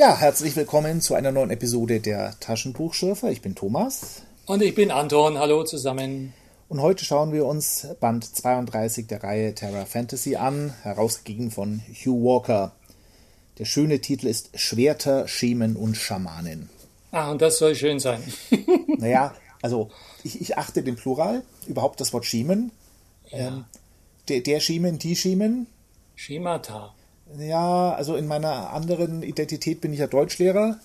Ja, herzlich willkommen zu einer neuen Episode der Taschenbuchschürfer. Ich bin Thomas. Und ich bin Anton. Hallo zusammen. Und heute schauen wir uns Band 32 der Reihe Terra Fantasy an, herausgegeben von Hugh Walker. Der schöne Titel ist Schwerter, Schemen und Schamanen. Ah, und das soll schön sein. naja, also ich, ich achte den Plural, überhaupt das Wort Schemen. Ja. Ähm, der, der Schemen, die Schemen. Schemata. Ja, also in meiner anderen Identität bin ich ja Deutschlehrer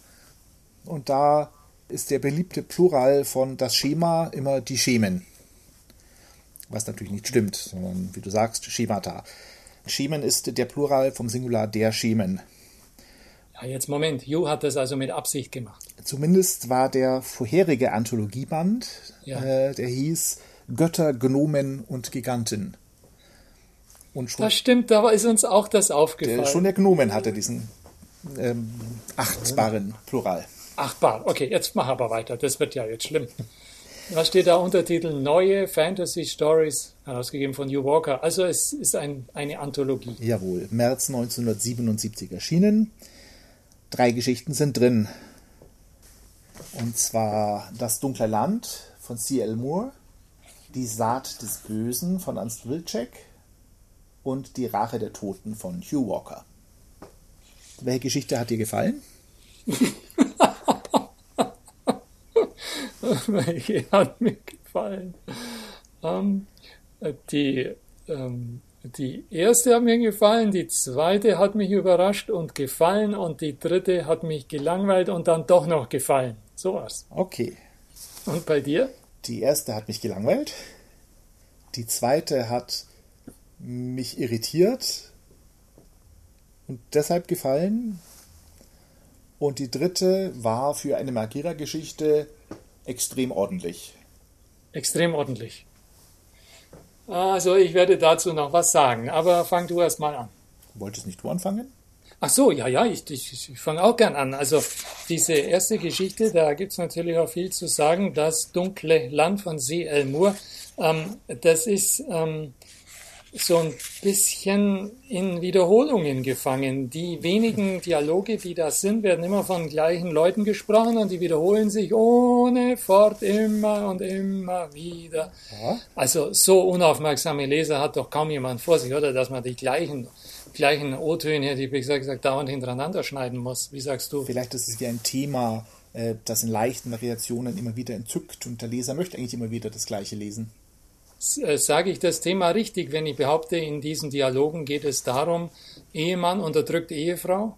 und da ist der beliebte Plural von das Schema immer die Schemen. Was natürlich nicht stimmt, sondern wie du sagst, Schemata. Schemen ist der Plural vom Singular der Schemen. Ja, jetzt Moment, Jo hat das also mit Absicht gemacht. Zumindest war der vorherige Anthologieband, ja. äh, der hieß Götter, Gnomen und Giganten. Und schon, das stimmt, da ist uns auch das aufgefallen. Der, schon der Gnomen hatte diesen ähm, achtbaren Plural. Achtbar, okay, jetzt mach aber weiter, das wird ja jetzt schlimm. Was steht da Untertitel? Neue Fantasy Stories, herausgegeben von Hugh Walker. Also es ist ein, eine Anthologie. Jawohl, März 1977 erschienen. Drei Geschichten sind drin. Und zwar Das dunkle Land von C.L. Moore, Die Saat des Bösen von Ernst Wilczek, und Die Rache der Toten von Hugh Walker. Welche Geschichte hat dir gefallen? Welche hat mir gefallen? Ähm, die, ähm, die erste hat mir gefallen, die zweite hat mich überrascht und gefallen und die dritte hat mich gelangweilt und dann doch noch gefallen. Sowas. Okay. Und bei dir? Die erste hat mich gelangweilt. Die zweite hat mich irritiert und deshalb gefallen. Und die dritte war für eine Magira-Geschichte extrem ordentlich. Extrem ordentlich. Also ich werde dazu noch was sagen, aber fang du erst mal an. Wolltest nicht du anfangen? Ach so, ja, ja, ich, ich, ich fange auch gern an. Also diese erste Geschichte, da gibt es natürlich auch viel zu sagen. Das dunkle Land von C.L. Moore, ähm, das ist ähm, so ein bisschen in Wiederholungen gefangen. Die wenigen Dialoge, die da sind, werden immer von gleichen Leuten gesprochen und die wiederholen sich ohne Fort immer und immer wieder. Ja. Also so unaufmerksame Leser hat doch kaum jemand vor sich, oder? Dass man die gleichen gleichen O-Töne, die wie gesagt dauernd hintereinander schneiden muss. Wie sagst du? Vielleicht ist es wie ein Thema, äh, das in leichten Variationen immer wieder entzückt und der Leser möchte eigentlich immer wieder das Gleiche lesen. Äh, sage ich das Thema richtig, wenn ich behaupte, in diesen Dialogen geht es darum, Ehemann unterdrückt Ehefrau?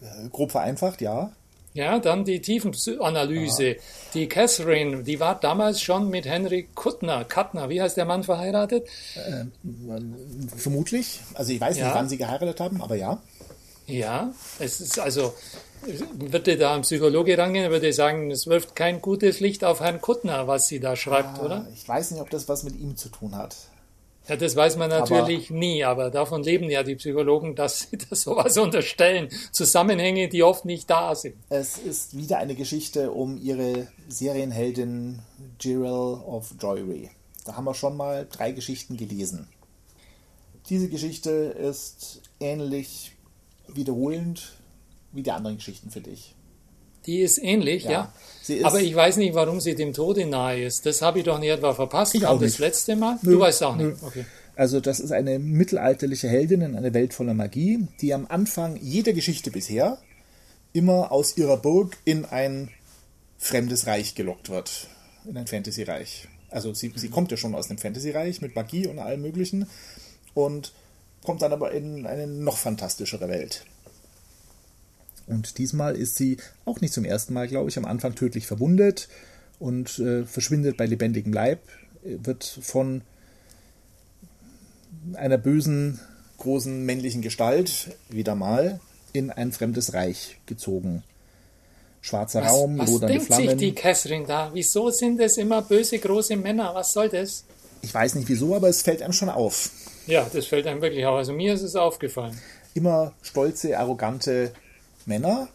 Äh, grob vereinfacht, ja. Ja, dann die Tiefenanalyse. Ja. Die Catherine, die war damals schon mit Henry Kuttner, Kuttner, wie heißt der Mann verheiratet? Äh, vermutlich. Also ich weiß ja. nicht, wann sie geheiratet haben, aber ja. Ja, es ist also würde da ein Psychologe rangehen, würde sagen, es wirft kein gutes Licht auf Herrn Kuttner, was sie da schreibt, ah, oder? Ich weiß nicht, ob das was mit ihm zu tun hat. Ja, das weiß man natürlich aber, nie, aber davon leben ja die Psychologen, dass sie das sowas unterstellen. Zusammenhänge, die oft nicht da sind. Es ist wieder eine Geschichte um ihre Serienheldin Jirel of Joyry. Da haben wir schon mal drei Geschichten gelesen. Diese Geschichte ist ähnlich wiederholend wie die anderen Geschichten für dich. Die ist ähnlich, ja. ja. Ist Aber ich weiß nicht, warum sie dem Tode nahe ist. Das habe ich doch nicht etwa verpasst. Ich auch das nicht. letzte Mal? Nö. Du weißt auch nicht. Okay. Also das ist eine mittelalterliche Heldin in einer Welt voller Magie, die am Anfang jeder Geschichte bisher immer aus ihrer Burg in ein fremdes Reich gelockt wird. In ein Fantasy-Reich. Also sie, sie kommt ja schon aus einem Fantasy-Reich mit Magie und allem möglichen und kommt dann aber in eine noch fantastischere Welt. Und diesmal ist sie auch nicht zum ersten Mal, glaube ich, am Anfang tödlich verwundet und äh, verschwindet bei lebendigem Leib, wird von einer bösen, großen männlichen Gestalt wieder mal in ein fremdes Reich gezogen. Schwarzer was, Raum, was lodernde Flammen. Was denkt sich die Catherine da? Wieso sind es immer böse, große Männer? Was soll das? Ich weiß nicht wieso, aber es fällt einem schon auf. Ja, das fällt einem wirklich auf. Also mir ist es aufgefallen. Immer stolze, arrogante Männer,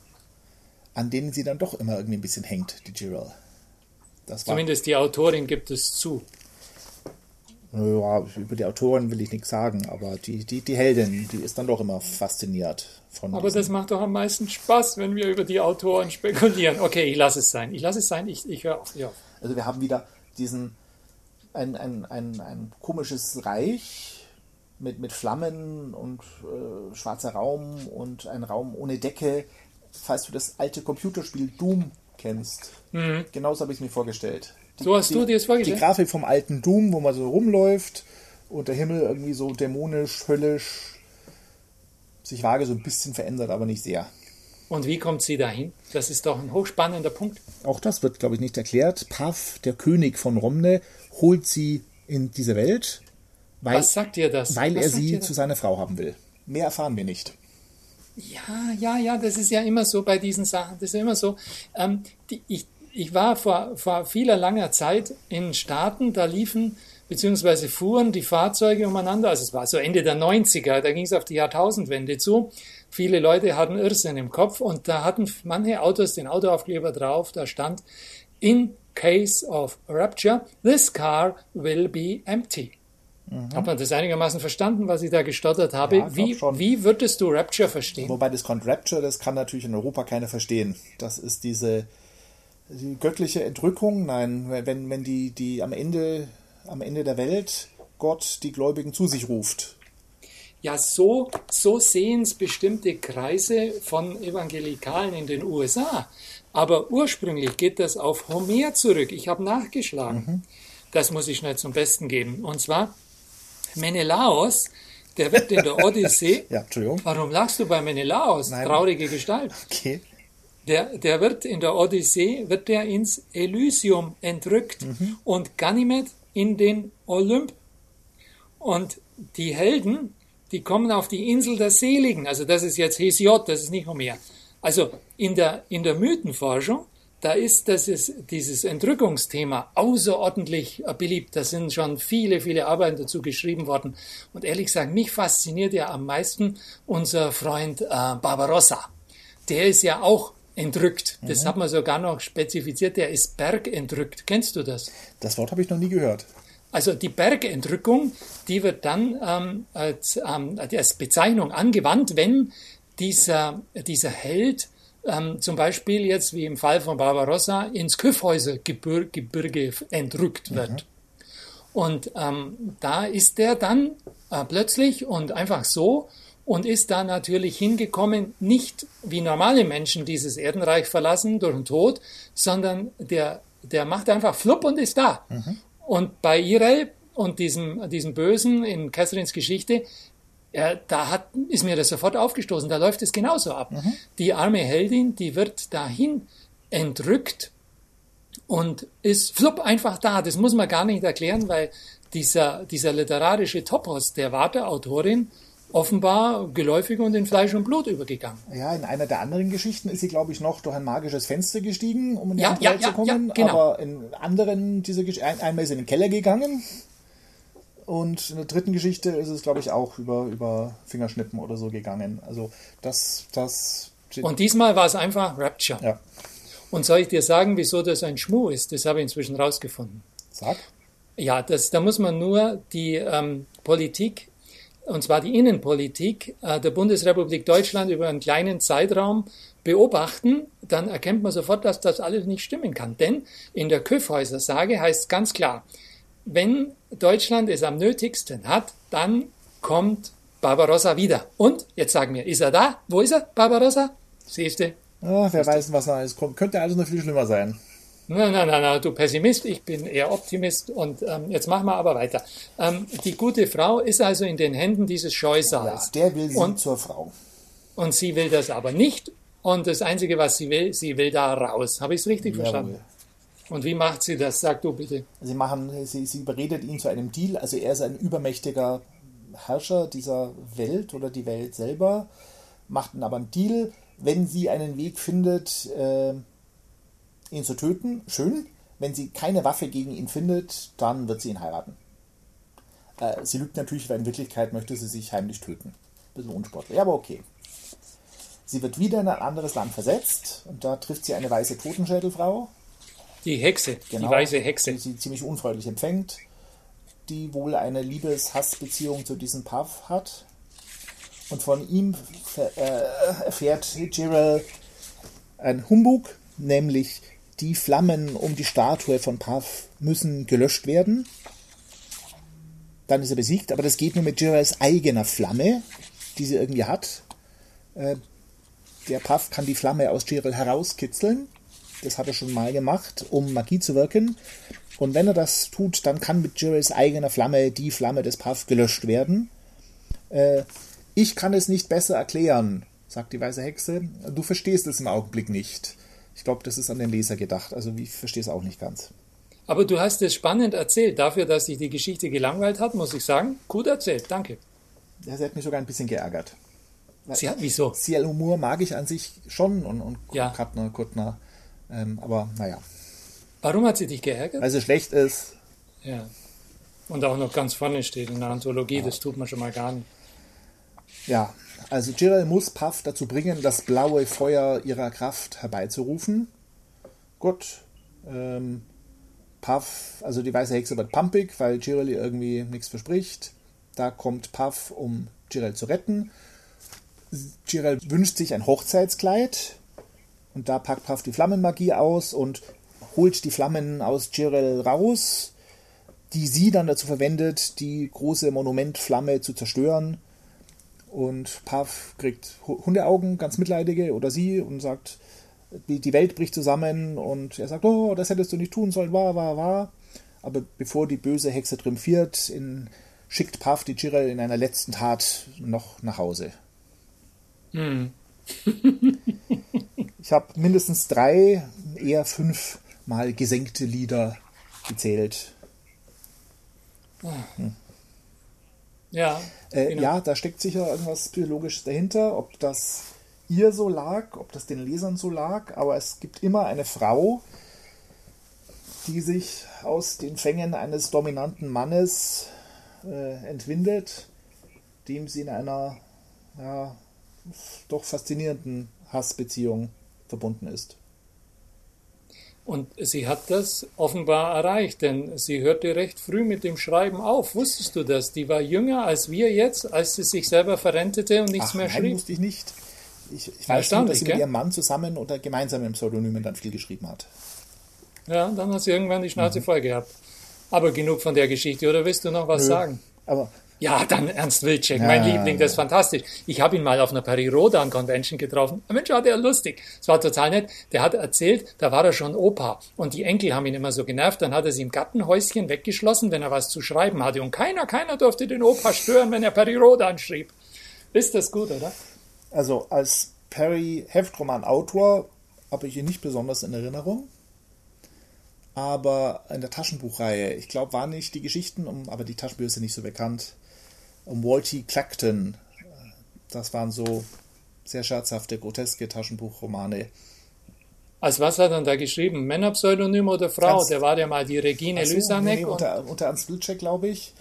an denen sie dann doch immer irgendwie ein bisschen hängt, die Jirel. Zumindest die Autorin gibt es zu. Ja, über die Autorin will ich nichts sagen, aber die, die, die Heldin, die ist dann doch immer fasziniert von. Aber das macht doch am meisten Spaß, wenn wir über die Autoren spekulieren. Okay, ich lasse es sein. Ich lasse es sein, ich, ich höre auf. Ja. Also wir haben wieder diesen ein, ein, ein, ein komisches Reich mit, mit Flammen und äh, schwarzer Raum und ein Raum ohne Decke. Falls du das alte Computerspiel Doom kennst. Mhm. Genauso habe ich es mir vorgestellt. Die, so hast die, du dir das vorgestellt? Die Grafik vom alten Doom, wo man so rumläuft und der Himmel irgendwie so dämonisch, höllisch sich vage so ein bisschen verändert, aber nicht sehr. Und wie kommt sie dahin? Das ist doch ein hochspannender Punkt. Auch das wird, glaube ich, nicht erklärt. Pav, der König von Romne, holt sie in diese Welt. Weil, Was sagt ihr das? Weil Was er sie zu seiner Frau haben will. Mehr erfahren wir nicht. Ja, ja, ja, das ist ja immer so bei diesen Sachen. Das ist ja immer so. Ähm, die, ich, ich war vor, vor vieler langer Zeit in Staaten, da liefen beziehungsweise fuhren die Fahrzeuge umeinander. Also es war so Ende der 90er, da ging es auf die Jahrtausendwende zu. Viele Leute hatten Irrsinn im Kopf und da hatten manche Autos den Autoaufkleber drauf, da stand In case of rupture, this car will be empty. Mhm. Hat man das einigermaßen verstanden, was ich da gestottert habe? Ja, wie, wie würdest du Rapture verstehen? Wobei das Con Rapture, das kann natürlich in Europa keiner verstehen. Das ist diese die göttliche Entrückung. Nein, wenn, wenn die, die am Ende, am Ende der Welt Gott die Gläubigen zu sich ruft. Ja, so, so sehen es bestimmte Kreise von Evangelikalen in den USA. Aber ursprünglich geht das auf Homer zurück. Ich habe nachgeschlagen. Mhm. Das muss ich schnell zum Besten geben. Und zwar Menelaos, der wird in der Odyssee. ja, Entschuldigung. Warum lachst du bei Menelaos? Nein. Traurige Gestalt. Okay. Der, der wird in der Odyssee, wird der ins Elysium entrückt mhm. und Ganymed in den Olymp. Und die Helden, die kommen auf die Insel der Seligen. Also das ist jetzt Hesiod, das ist nicht Homer. Also in der, in der Mythenforschung, da ist das ist dieses Entrückungsthema außerordentlich beliebt. Da sind schon viele, viele Arbeiten dazu geschrieben worden. Und ehrlich gesagt, mich fasziniert ja am meisten unser Freund äh, Barbarossa. Der ist ja auch entrückt. Das mhm. hat man sogar noch spezifiziert. Der ist bergentrückt. Kennst du das? Das Wort habe ich noch nie gehört. Also die Bergentrückung, die wird dann ähm, als, ähm, als Bezeichnung angewandt, wenn dieser, dieser Held ähm, zum Beispiel jetzt wie im Fall von Barbarossa ins Kyffhäusergebirge entrückt wird. Mhm. Und ähm, da ist der dann äh, plötzlich und einfach so und ist da natürlich hingekommen, nicht wie normale Menschen dieses Erdenreich verlassen durch den Tod, sondern der, der macht einfach flupp und ist da. Mhm. Und bei Irel und diesem, diesem Bösen in Catherines Geschichte, ja, da hat, ist mir das sofort aufgestoßen, da läuft es genauso ab. Mhm. Die arme Heldin, die wird dahin entrückt und ist flupp einfach da. Das muss man gar nicht erklären, weil dieser, dieser literarische Topos der Warte-Autorin offenbar geläufig und in Fleisch und Blut übergegangen. Ja, in einer der anderen Geschichten ist sie, glaube ich, noch durch ein magisches Fenster gestiegen, um in die ja, ja, zu kommen. Ja, genau. Aber in anderen dieser Geschichten, einmal ist sie in den Keller gegangen und in der dritten Geschichte ist es, glaube ich, auch über, über Fingerschnippen oder so gegangen. Also das, das. Und diesmal war es einfach Rapture. Ja. Und soll ich dir sagen, wieso das ein Schmuh ist? Das habe ich inzwischen rausgefunden. Sag. Ja, das, da muss man nur die ähm, Politik und zwar die Innenpolitik äh, der Bundesrepublik Deutschland über einen kleinen Zeitraum beobachten, dann erkennt man sofort, dass das alles nicht stimmen kann. Denn in der Köfhäuser-Sage heißt ganz klar, wenn Deutschland es am nötigsten hat, dann kommt Barbarossa wieder. Und, jetzt sagen wir, ist er da? Wo ist er, Barbarossa? Siehst du? Oh, wer weiß, was noch alles kommt. Könnte also noch viel schlimmer sein. Nein, nein, nein, nein, du Pessimist, ich bin eher Optimist und ähm, jetzt machen wir aber weiter. Ähm, die gute Frau ist also in den Händen dieses Scheusals. Ja, der will sie und, zur Frau. Und sie will das aber nicht und das Einzige, was sie will, sie will da raus. Habe ich es richtig Jawohl. verstanden? Und wie macht sie das? Sag du bitte. Sie, machen, sie, sie überredet ihn zu einem Deal. Also er ist ein übermächtiger Herrscher dieser Welt oder die Welt selber, macht aber einen Deal, wenn sie einen Weg findet, äh, ihn zu töten, schön. Wenn sie keine Waffe gegen ihn findet, dann wird sie ihn heiraten. Äh, sie lügt natürlich, weil in Wirklichkeit möchte sie sich heimlich töten. Bisschen unsportlich, aber okay. Sie wird wieder in ein anderes Land versetzt und da trifft sie eine weiße Totenschädelfrau. Die Hexe, genau, die weiße Hexe. Die sie ziemlich unfreundlich empfängt. die wohl eine Liebes-Hass-Beziehung zu diesem Puff hat. Und von ihm äh, erfährt Jirel ein Humbug, nämlich die Flammen um die Statue von Puff müssen gelöscht werden. Dann ist er besiegt, aber das geht nur mit Jirels eigener Flamme, die sie irgendwie hat. Äh, der Puff kann die Flamme aus Jirel herauskitzeln. Das hat er schon mal gemacht, um Magie zu wirken. Und wenn er das tut, dann kann mit Jirels eigener Flamme die Flamme des Puff gelöscht werden. Äh, ich kann es nicht besser erklären, sagt die weiße Hexe. Du verstehst es im Augenblick nicht. Ich glaube, das ist an den Leser gedacht. Also ich verstehe es auch nicht ganz. Aber du hast es spannend erzählt. Dafür, dass sich die Geschichte gelangweilt hat, muss ich sagen, gut erzählt. Danke. Ja, sie hat mich sogar ein bisschen geärgert. Sie hat, wieso? Ciel Humor mag ich an sich schon und, und ja. Kuttner, Kuttner. Ähm, aber naja. Warum hat sie dich geärgert? Weil sie schlecht ist. Ja. Und auch noch ganz vorne steht in der Anthologie, ja. das tut man schon mal gar nicht. Ja, also Jirel muss Puff dazu bringen, das blaue Feuer ihrer Kraft herbeizurufen. Gut. Ähm, Puff, also die weiße Hexe wird pumpig, weil Jirel ihr irgendwie nichts verspricht. Da kommt Puff, um Jirel zu retten. Jirel wünscht sich ein Hochzeitskleid. Und da packt Puff die Flammenmagie aus und holt die Flammen aus Jirel raus, die sie dann dazu verwendet, die große Monumentflamme zu zerstören. Und Puff kriegt Hundeaugen, ganz mitleidige, oder sie, und sagt, die Welt bricht zusammen. Und er sagt, oh, das hättest du nicht tun sollen, war, war, war. Aber bevor die böse Hexe triumphiert, in, schickt Puff die Jirel in einer letzten Tat noch nach Hause. Hm. Ich habe mindestens drei, eher fünf Mal gesenkte Lieder gezählt. Hm. Ja, äh, genau. ja, da steckt sicher irgendwas Psychologisches dahinter, ob das ihr so lag, ob das den Lesern so lag, aber es gibt immer eine Frau, die sich aus den Fängen eines dominanten Mannes äh, entwindet, dem sie in einer ja, doch faszinierenden Hassbeziehung verbunden ist. Und sie hat das offenbar erreicht, denn sie hörte recht früh mit dem Schreiben auf. Wusstest du das? Die war jünger als wir jetzt, als sie sich selber verrentete und nichts Ach, mehr nein, schrieb. wusste ich nicht. Ich, ich weiß nur, dass sie mit ihrem Mann zusammen unter gemeinsamen Pseudonymen dann viel geschrieben hat. Ja, dann hat sie irgendwann die Schnauze mhm. voll gehabt. Aber genug von der Geschichte, oder willst du noch was Nö, sagen? Aber ja, dann Ernst Wilczek, mein ja, Liebling, das ist fantastisch. Ich habe ihn mal auf einer Peri-Rodan Convention getroffen. Mensch, war der lustig. Es war total nett. Der hat erzählt, da war er schon Opa. Und die Enkel haben ihn immer so genervt. Dann hat er sie im Gartenhäuschen weggeschlossen, wenn er was zu schreiben hatte. Und keiner, keiner durfte den Opa stören, wenn er Peri-Rodan schrieb. Ist das gut, oder? Also als Perry-Heftroman-Autor habe ich ihn nicht besonders in Erinnerung. Aber in der Taschenbuchreihe, ich glaube, waren nicht die Geschichten, um, aber die Taschenbücher sind nicht so bekannt um Walty Clacton. Das waren so sehr scherzhafte, groteske Taschenbuchromane. Als was hat er da geschrieben? Männerpseudonym oder Frau? Ernst, der war ja mal die Regine so, Lysanek. Nee, unter, unter Ernst Wilczek, glaube ich.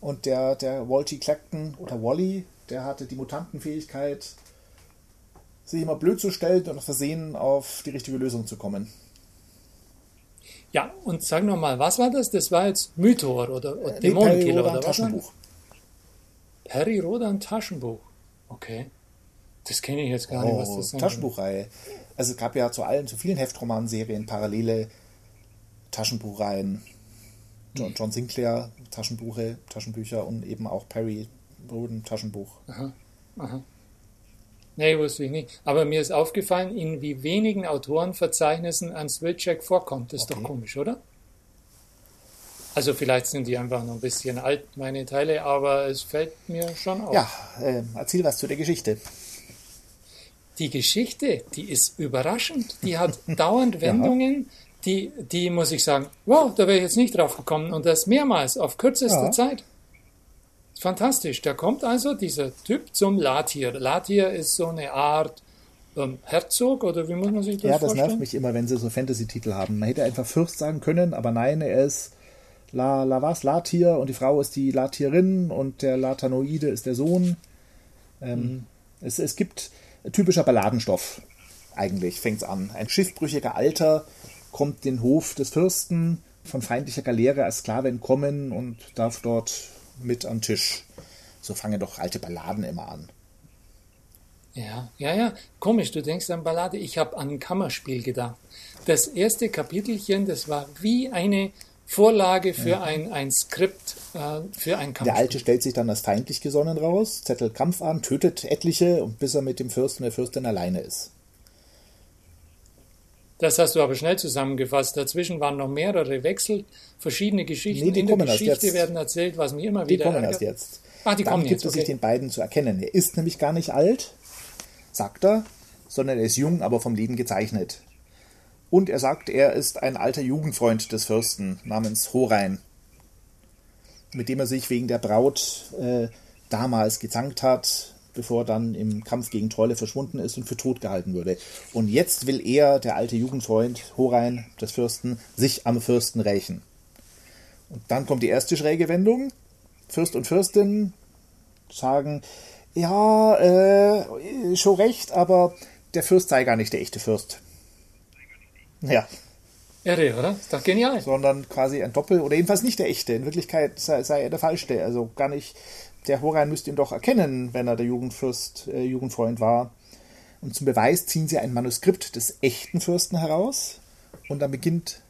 Und der, der Walty Clacton oder Wally, der hatte die Mutantenfähigkeit, sich immer blöd zu stellen und versehen auf die richtige Lösung zu kommen. Ja, und sag nochmal, was war das? Das war jetzt Mythor oder, oder äh, Dämonenkiller oder was? Taschenbuch. Perry Rodan Taschenbuch. Okay. Das kenne ich jetzt gar nicht, was das ist. Taschenbuchreihe. Also es gab ja zu allen, zu vielen Heftromanserien parallele Taschenbuchreihen. John, John Sinclair Taschenbuche, Taschenbücher und eben auch Perry Roden Taschenbuch. Aha, aha. Nee, wusste ich nicht. Aber mir ist aufgefallen, in wie wenigen Autorenverzeichnissen ein Switchcheck vorkommt. Das ist okay. doch komisch, oder? Also vielleicht sind die einfach noch ein bisschen alt, meine Teile, aber es fällt mir schon auf. Ja, äh, erzähl was zu der Geschichte. Die Geschichte, die ist überraschend. Die hat dauernd Wendungen, ja. die, die muss ich sagen, wow, da wäre ich jetzt nicht drauf gekommen. Und das mehrmals auf kürzester ja. Zeit. Fantastisch. Da kommt also dieser Typ zum Latier. Latier ist so eine Art ähm, Herzog oder wie muss man sich das vorstellen? Ja, das vorstellen? nervt mich immer, wenn sie so Fantasy-Titel haben. Man hätte einfach Fürst sagen können, aber nein, er ist La, La was? Latier und die Frau ist die Latierin und der Latanoide ist der Sohn. Ähm, mhm. es, es gibt typischer Balladenstoff, eigentlich, fängt es an. Ein schiffbrüchiger Alter kommt den Hof des Fürsten von feindlicher Galeere als Sklave entkommen und darf dort mit am Tisch. So fangen doch alte Balladen immer an. Ja, ja, ja. Komisch, du denkst an Ballade. Ich habe an ein Kammerspiel gedacht. Das erste Kapitelchen, das war wie eine Vorlage für ja. ein, ein Skript äh, für ein Kampf. Der Alte stellt sich dann als feindlich gesonnen raus, zettelt Kampf an, tötet etliche, bis er mit dem Fürsten der Fürstin alleine ist. Das hast du aber schnell zusammengefasst. Dazwischen waren noch mehrere Wechsel, verschiedene Geschichten nee, die in der Geschichte werden erzählt, was mir immer wieder. Die kommen erst jetzt. Ach, die Dann kommen gibt jetzt, okay. es sich den beiden zu erkennen. Er ist nämlich gar nicht alt, sagt er, sondern er ist jung, aber vom Leben gezeichnet. Und er sagt, er ist ein alter Jugendfreund des Fürsten namens Horein, mit dem er sich wegen der Braut äh, damals gezankt hat, bevor er dann im Kampf gegen Trolle verschwunden ist und für tot gehalten wurde. Und jetzt will er, der alte Jugendfreund Horein des Fürsten, sich am Fürsten rächen. Und dann kommt die erste schräge Wendung. Fürst und Fürstin sagen, ja, äh, schon recht, aber der Fürst sei gar nicht der echte Fürst. Ja. Irre, oder? Ist doch genial. Sondern quasi ein Doppel, oder jedenfalls nicht der echte. In Wirklichkeit sei, sei er der falsche. Also gar nicht, der Horan müsste ihn doch erkennen, wenn er der Jugendfürst, äh, Jugendfreund war. Und zum Beweis ziehen sie ein Manuskript des echten Fürsten heraus. Und dann beginnt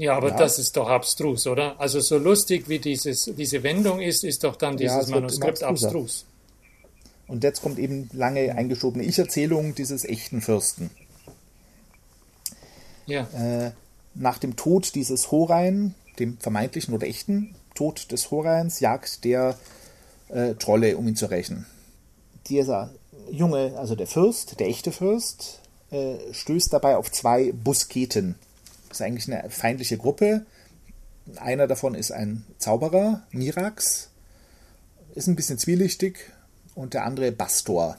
ja, aber ja. das ist doch abstrus, oder? Also so lustig wie dieses, diese Wendung ist, ist doch dann dieses ja, Manuskript abstrus. Und jetzt kommt eben lange eingeschobene Ich-Erzählung dieses echten Fürsten. Ja. Äh, nach dem Tod dieses Horein, dem vermeintlichen oder echten Tod des Horeins, jagt der äh, Trolle, um ihn zu rächen. Dieser Junge, also der Fürst, der echte Fürst, äh, stößt dabei auf zwei Busketen. Das ist eigentlich eine feindliche Gruppe. Einer davon ist ein Zauberer, Mirax, ist ein bisschen zwielichtig, und der andere Bastor.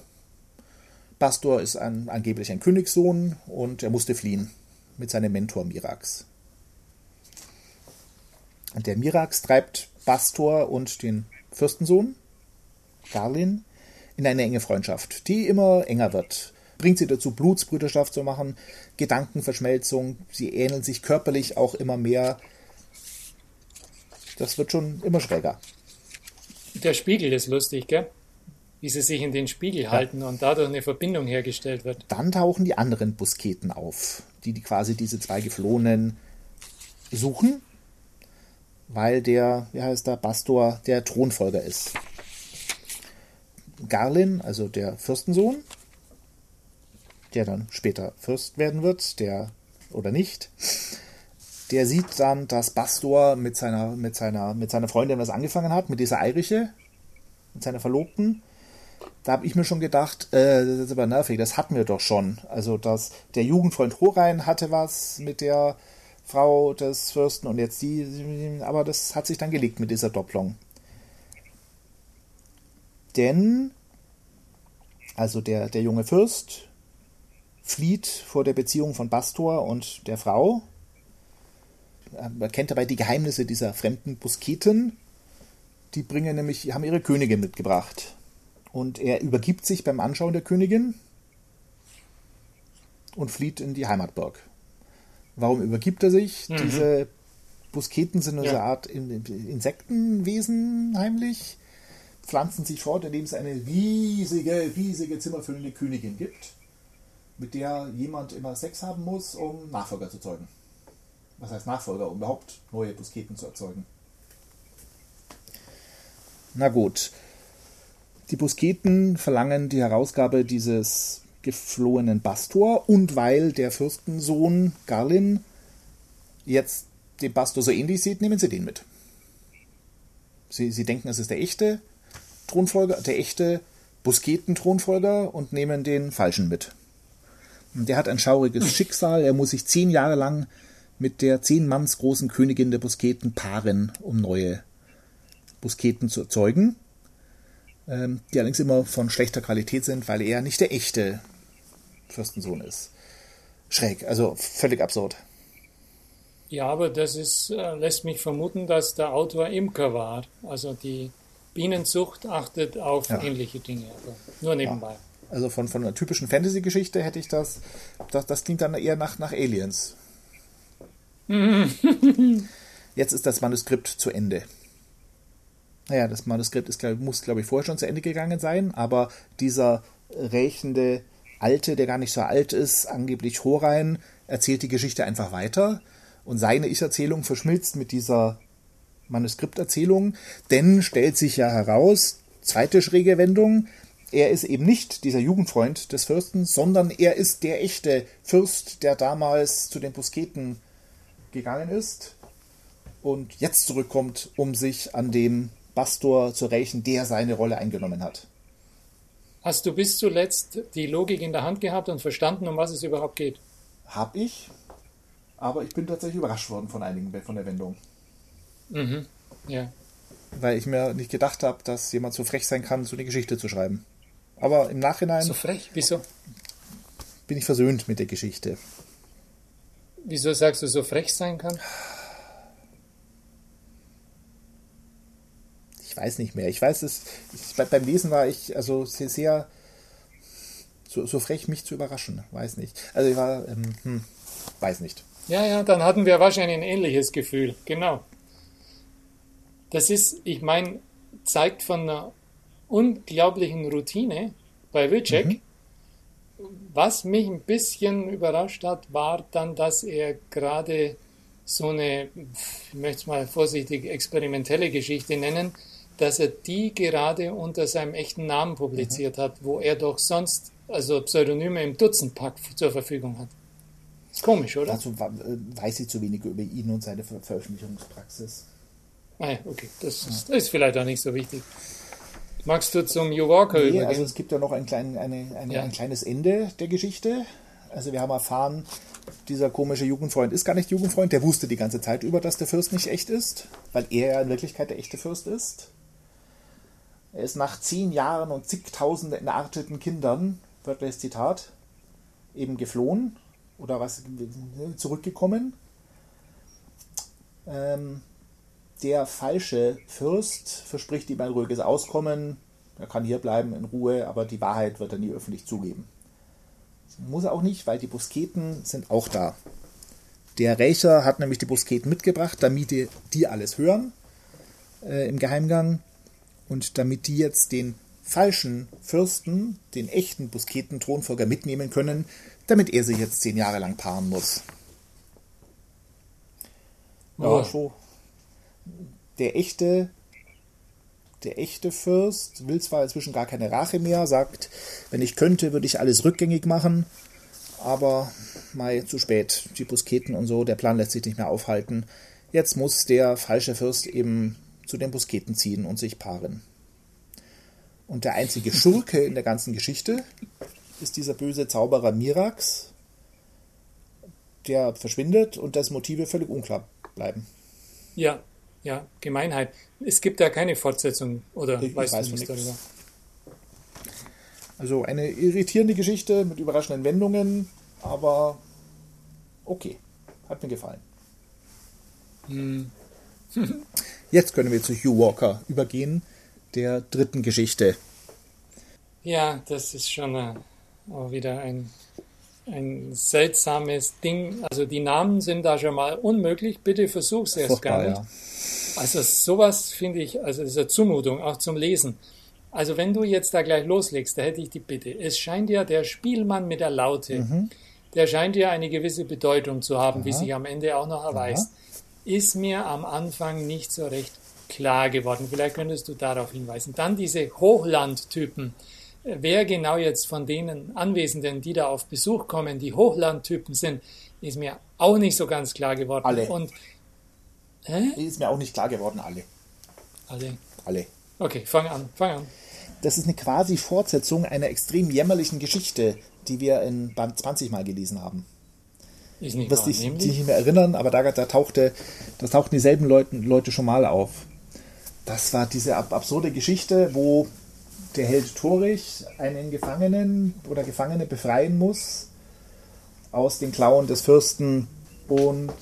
Bastor ist ein, angeblich ein Königssohn und er musste fliehen mit seinem Mentor Mirax. Und der Mirax treibt Bastor und den Fürstensohn, Garlin, in eine enge Freundschaft, die immer enger wird. Bringt sie dazu, Blutsbrüderschaft zu machen, Gedankenverschmelzung, sie ähneln sich körperlich auch immer mehr. Das wird schon immer schräger. Der Spiegel ist lustig, gell? Wie sie sich in den Spiegel ja. halten und dadurch eine Verbindung hergestellt wird. Dann tauchen die anderen Busketen auf die, die quasi diese zwei Geflohenen suchen, weil der, wie heißt der, Bastor der Thronfolger ist. Garlin, also der Fürstensohn, der dann später Fürst werden wird, der oder nicht, der sieht dann, dass Bastor mit seiner, mit seiner, mit seiner Freundin was angefangen hat, mit dieser Eirische, mit seiner Verlobten, da habe ich mir schon gedacht, äh, das ist aber nervig, das hatten wir doch schon. Also, dass der Jugendfreund Horein hatte was mit der Frau des Fürsten und jetzt die, aber das hat sich dann gelegt mit dieser Doppelung. Denn, also der, der junge Fürst flieht vor der Beziehung von Bastor und der Frau. Er kennt dabei die Geheimnisse dieser fremden Busketen. Die bringen nämlich, haben ihre Königin mitgebracht. Und er übergibt sich beim Anschauen der Königin und flieht in die Heimatburg. Warum übergibt er sich? Mhm. Diese Busketen sind eine ja. Art Insektenwesen heimlich, pflanzen sich fort, indem es eine riesige, riesige zimmerfüllende Königin gibt, mit der jemand immer Sex haben muss, um Nachfolger zu zeugen. Was heißt Nachfolger, um überhaupt neue Busketen zu erzeugen? Na gut, die Busketen verlangen die Herausgabe dieses geflohenen Bastor und weil der Fürstensohn Garlin jetzt den Bastor so ähnlich sieht, nehmen sie den mit. Sie, sie denken, es ist der echte Thronfolger, der echte Busketen-Thronfolger und nehmen den falschen mit. Der hat ein schauriges Schicksal. Er muss sich zehn Jahre lang mit der zehn Manns großen Königin der Busketen paaren, um neue Busketen zu erzeugen die allerdings immer von schlechter Qualität sind, weil er nicht der echte Fürstensohn ist. Schräg, also völlig absurd. Ja, aber das ist, äh, lässt mich vermuten, dass der Autor Imker war. Also die Bienenzucht achtet auf ja. ähnliche Dinge, aber nur nebenbei. Ja. Also von, von einer typischen Fantasy-Geschichte hätte ich das, das, das klingt dann eher nach, nach Aliens. Jetzt ist das Manuskript zu Ende. Naja, das Manuskript ist, muss, glaube ich, vorher schon zu Ende gegangen sein, aber dieser rächende Alte, der gar nicht so alt ist, angeblich Horein, erzählt die Geschichte einfach weiter. Und seine Ich-Erzählung verschmilzt mit dieser Manuskripterzählung, denn stellt sich ja heraus, zweite schräge Wendung, er ist eben nicht dieser Jugendfreund des Fürsten, sondern er ist der echte Fürst, der damals zu den Busketen gegangen ist und jetzt zurückkommt, um sich an dem Bastor zu rächen, der seine Rolle eingenommen hat. Hast du bis zuletzt die Logik in der Hand gehabt und verstanden, um was es überhaupt geht? Hab ich, aber ich bin tatsächlich überrascht worden von einigen von der Wendung. Mhm. Ja. Weil ich mir nicht gedacht habe, dass jemand so frech sein kann, so eine Geschichte zu schreiben. Aber im Nachhinein. So frech? Wieso? Bin ich versöhnt mit der Geschichte. Wieso sagst du, so frech sein kann? Weiß nicht mehr. Ich weiß es. Ich, beim Lesen war ich also sehr, sehr so, so, frech, mich zu überraschen. Weiß nicht. Also ich war, ähm, hm, weiß nicht. Ja, ja, dann hatten wir wahrscheinlich ein ähnliches Gefühl. Genau. Das ist, ich meine, zeigt von einer unglaublichen Routine bei Wojciech. Mhm. Was mich ein bisschen überrascht hat, war dann, dass er gerade so eine, ich möchte es mal vorsichtig experimentelle Geschichte nennen, dass er die gerade unter seinem echten Namen publiziert mhm. hat, wo er doch sonst also Pseudonyme im Dutzendpack zur Verfügung hat. Ist komisch, oder? Dazu äh, weiß ich zu wenig über ihn und seine Ver Veröffentlichungspraxis. Ah ja, okay, das, ja. Ist, das ist vielleicht auch nicht so wichtig. Magst du zum New Walker nee, übergehen? Also es gibt ja noch ein, klein, eine, eine, ja. ein kleines Ende der Geschichte. Also wir haben erfahren, dieser komische Jugendfreund ist gar nicht Jugendfreund, der wusste die ganze Zeit über, dass der Fürst nicht echt ist, weil er ja in Wirklichkeit der echte Fürst ist. Er ist nach zehn Jahren und zigtausend entarteten Kindern, wörtliches Zitat, eben geflohen oder was zurückgekommen. Ähm, der falsche Fürst verspricht ihm ein ruhiges Auskommen. Er kann hier bleiben in Ruhe, aber die Wahrheit wird er nie öffentlich zugeben. Muss er auch nicht, weil die Busketen sind auch da. Der Rächer hat nämlich die Busketen mitgebracht, damit die, die alles hören äh, im Geheimgang. Und damit die jetzt den falschen Fürsten, den echten Busketen-Thronfolger mitnehmen können, damit er sich jetzt zehn Jahre lang paaren muss. Ja, so der echte, der echte Fürst will zwar inzwischen gar keine Rache mehr, sagt, wenn ich könnte, würde ich alles rückgängig machen, aber mal zu spät. Die Busketen und so, der Plan lässt sich nicht mehr aufhalten. Jetzt muss der falsche Fürst eben zu den Busketen ziehen und sich paaren. Und der einzige Schurke in der ganzen Geschichte ist dieser böse Zauberer Mirax, der verschwindet und das Motive völlig unklar bleiben. Ja, ja, Gemeinheit. Es gibt da keine Fortsetzung, oder ich weißt weiß du nichts darüber? Also eine irritierende Geschichte mit überraschenden Wendungen, aber okay. Hat mir gefallen. Hm. Jetzt können wir zu Hugh Walker übergehen, der dritten Geschichte. Ja, das ist schon äh, auch wieder ein, ein seltsames Ding. Also die Namen sind da schon mal unmöglich. Bitte versuch's erst gar nicht. Ja. Also sowas finde ich, also das ist eine Zumutung, auch zum Lesen. Also wenn du jetzt da gleich loslegst, da hätte ich die Bitte. Es scheint ja der Spielmann mit der Laute, mhm. der scheint ja eine gewisse Bedeutung zu haben, Aha. wie sich am Ende auch noch erweist. Aha. Ist mir am Anfang nicht so recht klar geworden. Vielleicht könntest du darauf hinweisen. Dann diese Hochlandtypen. Wer genau jetzt von denen Anwesenden, die da auf Besuch kommen, die Hochlandtypen sind, ist mir auch nicht so ganz klar geworden. Alle. Und Hä? Ist mir auch nicht klar geworden, alle. Alle? Alle. Okay, fang an, fang an. Das ist eine quasi Fortsetzung einer extrem jämmerlichen Geschichte, die wir in Band 20 mal gelesen haben. Wirst dich nicht mehr erinnern, aber da, da, tauchte, da tauchten dieselben Leute, Leute schon mal auf. Das war diese ab absurde Geschichte, wo der Held Torich einen Gefangenen oder Gefangene befreien muss aus den Klauen des Fürsten und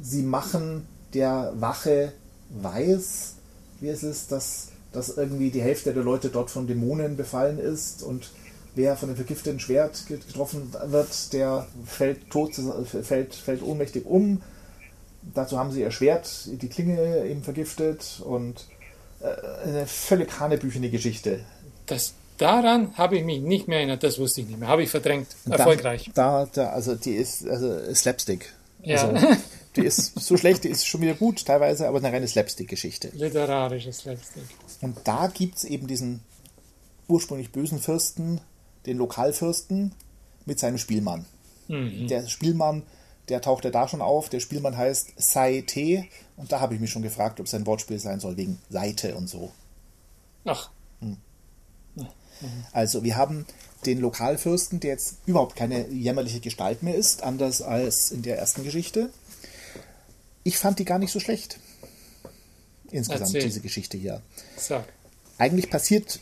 sie machen der Wache weiß, wie es ist, dass, dass irgendwie die Hälfte der Leute dort von Dämonen befallen ist und wer von dem vergifteten Schwert getroffen wird, der fällt tot, fällt, fällt ohnmächtig um. Dazu haben sie ihr Schwert, die Klinge eben vergiftet und äh, eine völlig hanebüchene Geschichte. Das, daran habe ich mich nicht mehr erinnert, das wusste ich nicht mehr, habe ich verdrängt. Erfolgreich. Da, da, also die ist also Slapstick. Ja. Also, die ist so schlecht, die ist schon wieder gut teilweise, aber eine reine Slapstick-Geschichte. Literarische Slapstick. Und da gibt es eben diesen ursprünglich bösen Fürsten, den Lokalfürsten, mit seinem Spielmann. Mhm. Der Spielmann, der taucht ja da schon auf. Der Spielmann heißt Sai Te. Und da habe ich mich schon gefragt, ob es ein Wortspiel sein soll, wegen Seite und so. Ach. Hm. Mhm. Also, wir haben den Lokalfürsten, der jetzt überhaupt keine jämmerliche Gestalt mehr ist, anders als in der ersten Geschichte. Ich fand die gar nicht so schlecht. Insgesamt, Erzähl. diese Geschichte hier. Sag. Eigentlich passiert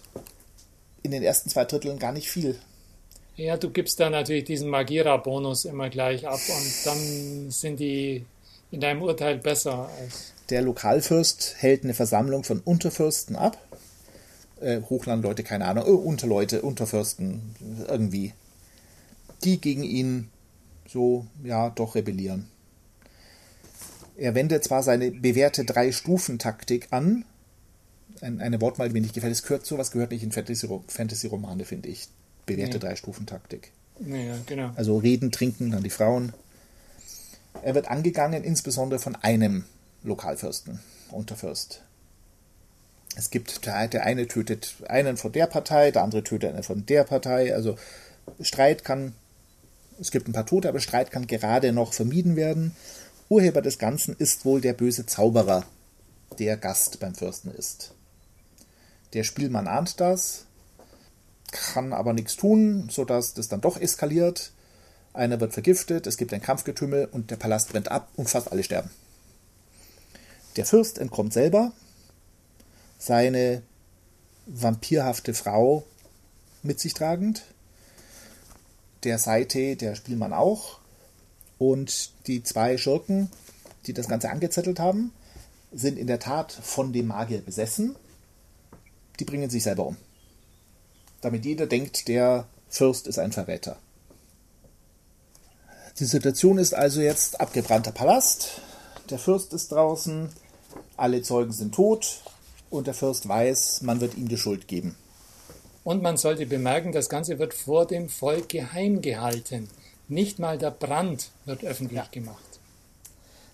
in den ersten zwei Dritteln gar nicht viel. Ja, du gibst da natürlich diesen Magira-Bonus immer gleich ab und dann sind die in deinem Urteil besser. Als der Lokalfürst hält eine Versammlung von Unterfürsten ab. Äh, Hochlandleute, keine Ahnung, oh, Unterleute, Unterfürsten, irgendwie. Die gegen ihn so, ja, doch rebellieren. Er wendet zwar seine bewährte Drei-Stufen-Taktik an, ein, eine Wortwahl, die mir nicht gefällt, es gehört sowas gehört nicht in Fantasy-Romane, finde ich. Bewährte nee. Drei-Stufen-Taktik. Ja, genau. Also reden, trinken, dann die Frauen. Er wird angegangen, insbesondere von einem Lokalfürsten, Unterfürst. Es gibt, der eine tötet einen von der Partei, der andere tötet einen von der Partei. Also Streit kann, es gibt ein paar Tote, aber Streit kann gerade noch vermieden werden. Urheber des Ganzen ist wohl der böse Zauberer, der Gast beim Fürsten ist. Der Spielmann ahnt das, kann aber nichts tun, sodass das dann doch eskaliert. Einer wird vergiftet, es gibt ein Kampfgetümmel und der Palast brennt ab und fast alle sterben. Der Fürst entkommt selber, seine vampirhafte Frau mit sich tragend, der Seite, der Spielmann auch, und die zwei Schurken, die das Ganze angezettelt haben, sind in der Tat von dem Magier besessen. Die bringen sich selber um. Damit jeder denkt, der Fürst ist ein Verräter. Die Situation ist also jetzt abgebrannter Palast. Der Fürst ist draußen, alle Zeugen sind tot und der Fürst weiß, man wird ihm die Schuld geben. Und man sollte bemerken, das Ganze wird vor dem Volk geheim gehalten. Nicht mal der Brand wird öffentlich ja. gemacht.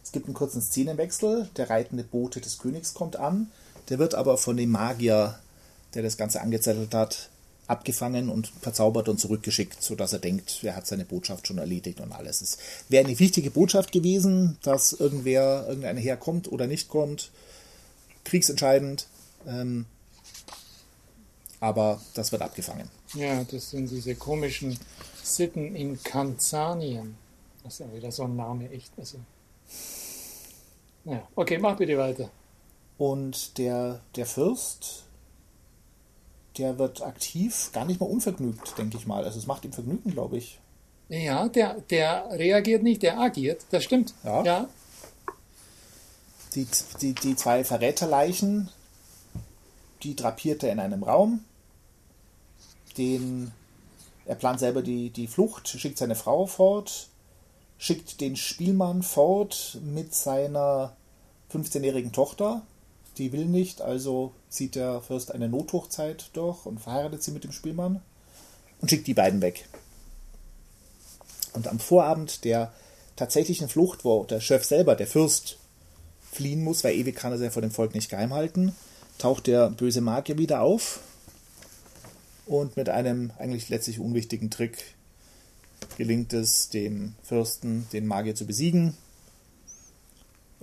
Es gibt einen kurzen Szenenwechsel. Der reitende Bote des Königs kommt an. Der wird aber von dem Magier, der das Ganze angezettelt hat, abgefangen und verzaubert und zurückgeschickt, sodass er denkt, er hat seine Botschaft schon erledigt und alles. Es wäre eine wichtige Botschaft gewesen, dass irgendwer, irgendeiner herkommt oder nicht kommt. Kriegsentscheidend. Ähm, aber das wird abgefangen. Ja, das sind diese komischen Sitten in Kanzanien. Das ist ja wieder so ein Name, echt. Also. Ja, okay, mach bitte weiter. Und der, der Fürst, der wird aktiv, gar nicht mal unvergnügt, denke ich mal. Also es macht ihm Vergnügen, glaube ich. Ja, der, der reagiert nicht, der agiert, das stimmt. Ja. ja. Die, die, die zwei Verräterleichen, die drapiert er in einem Raum. Den er plant selber die, die Flucht, schickt seine Frau fort, schickt den Spielmann fort mit seiner 15-jährigen Tochter. Die will nicht, also zieht der Fürst eine Nothochzeit durch und verheiratet sie mit dem Spielmann und schickt die beiden weg. Und am Vorabend der tatsächlichen Flucht, wo der Chef selber, der Fürst, fliehen muss, weil ewig kann er sich vor dem Volk nicht geheim halten, taucht der böse Magier wieder auf und mit einem eigentlich letztlich unwichtigen Trick gelingt es dem Fürsten, den Magier zu besiegen.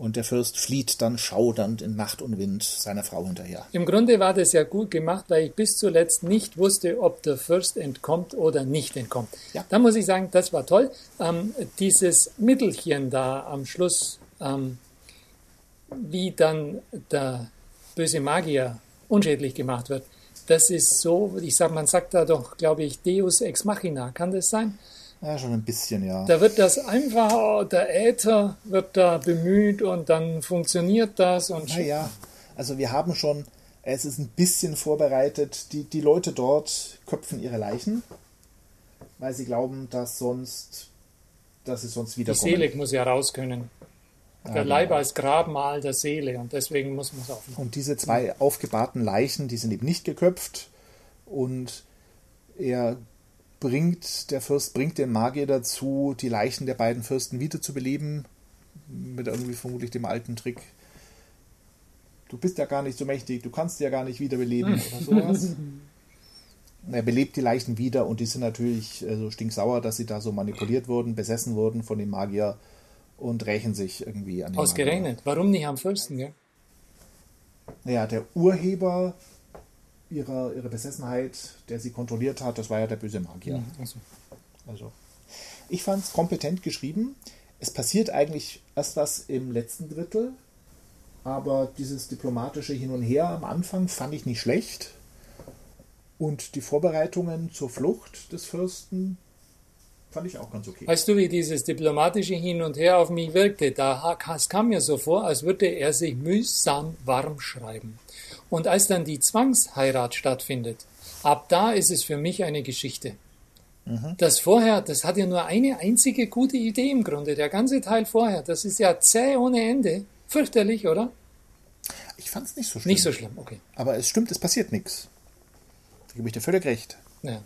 Und der Fürst flieht dann schaudernd in Nacht und Wind seiner Frau hinterher. Im Grunde war das ja gut gemacht, weil ich bis zuletzt nicht wusste, ob der Fürst entkommt oder nicht entkommt. Ja. Da muss ich sagen, das war toll. Ähm, dieses Mittelchen da am Schluss, ähm, wie dann der böse Magier unschädlich gemacht wird, das ist so, ich sag, man sagt da doch, glaube ich, Deus ex machina, kann das sein? Ja, schon ein bisschen, ja. Da wird das einfach, der Äther wird da bemüht und dann funktioniert das. Und naja, also wir haben schon Es ist ein bisschen vorbereitet. Die, die Leute dort köpfen ihre Leichen, weil sie glauben, dass sonst, dass sie sonst Die wiederkommen. Seele muss ja raus können. Der genau. Leib als Grabmal der Seele und deswegen muss man es aufmachen. Und diese zwei aufgebahrten Leichen, die sind eben nicht geköpft. Und er bringt, der Fürst bringt den Magier dazu, die Leichen der beiden Fürsten wiederzubeleben. Mit irgendwie vermutlich dem alten Trick. Du bist ja gar nicht so mächtig, du kannst ja gar nicht wiederbeleben oder sowas. Er belebt die Leichen wieder und die sind natürlich äh, so stinksauer, dass sie da so manipuliert wurden, besessen wurden von dem Magier und rächen sich irgendwie an den Magier. Ausgerechnet. Warum nicht am Fürsten, gell? Naja, der Urheber ihrer, ihrer Besessenheit, der sie kontrolliert hat, das war ja der böse Magier. Also, Also, ich fand es kompetent geschrieben. Es passiert eigentlich erst was im letzten Drittel, aber dieses diplomatische Hin und Her am Anfang fand ich nicht schlecht. Und die Vorbereitungen zur Flucht des Fürsten fand ich auch ganz okay. Weißt du, wie dieses diplomatische Hin und Her auf mich wirkte? Da es kam mir so vor, als würde er sich mühsam warm schreiben. Und als dann die Zwangsheirat stattfindet, ab da ist es für mich eine Geschichte. Das vorher, das hat ja nur eine einzige gute Idee im Grunde. Der ganze Teil vorher, das ist ja zäh ohne Ende. Fürchterlich, oder? Ich fand es nicht so schlimm. Nicht so schlimm, okay. Aber es stimmt, es passiert nichts. Da gebe ich dir völlig recht. Ja.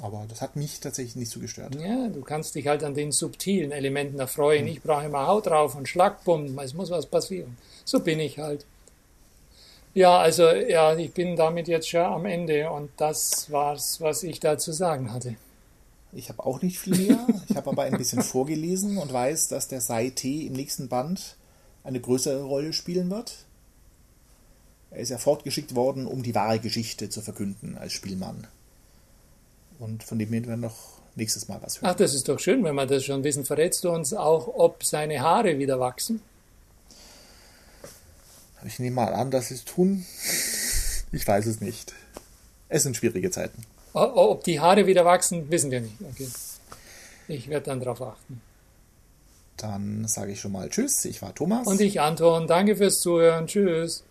Aber das hat mich tatsächlich nicht so gestört. Ja, du kannst dich halt an den subtilen Elementen erfreuen. Ich brauche immer Haut drauf und Schlagpumpen, es muss was passieren. So bin ich halt. Ja, also ja, ich bin damit jetzt schon am Ende und das war's, was ich da zu sagen hatte. Ich habe auch nicht viel mehr. Ich habe aber ein bisschen vorgelesen und weiß, dass der Sai-T im nächsten Band eine größere Rolle spielen wird. Er ist ja fortgeschickt worden, um die wahre Geschichte zu verkünden als Spielmann. Und von dem werden wir noch nächstes Mal was hören. Ach, das ist doch schön, wenn wir das schon wissen. Verrätst du uns auch, ob seine Haare wieder wachsen? Ich nehme mal an, dass sie es tun. Ich weiß es nicht. Es sind schwierige Zeiten. Ob die Haare wieder wachsen, wissen wir nicht. Okay. Ich werde dann darauf achten. Dann sage ich schon mal Tschüss. Ich war Thomas. Und ich, Anton, danke fürs Zuhören. Tschüss.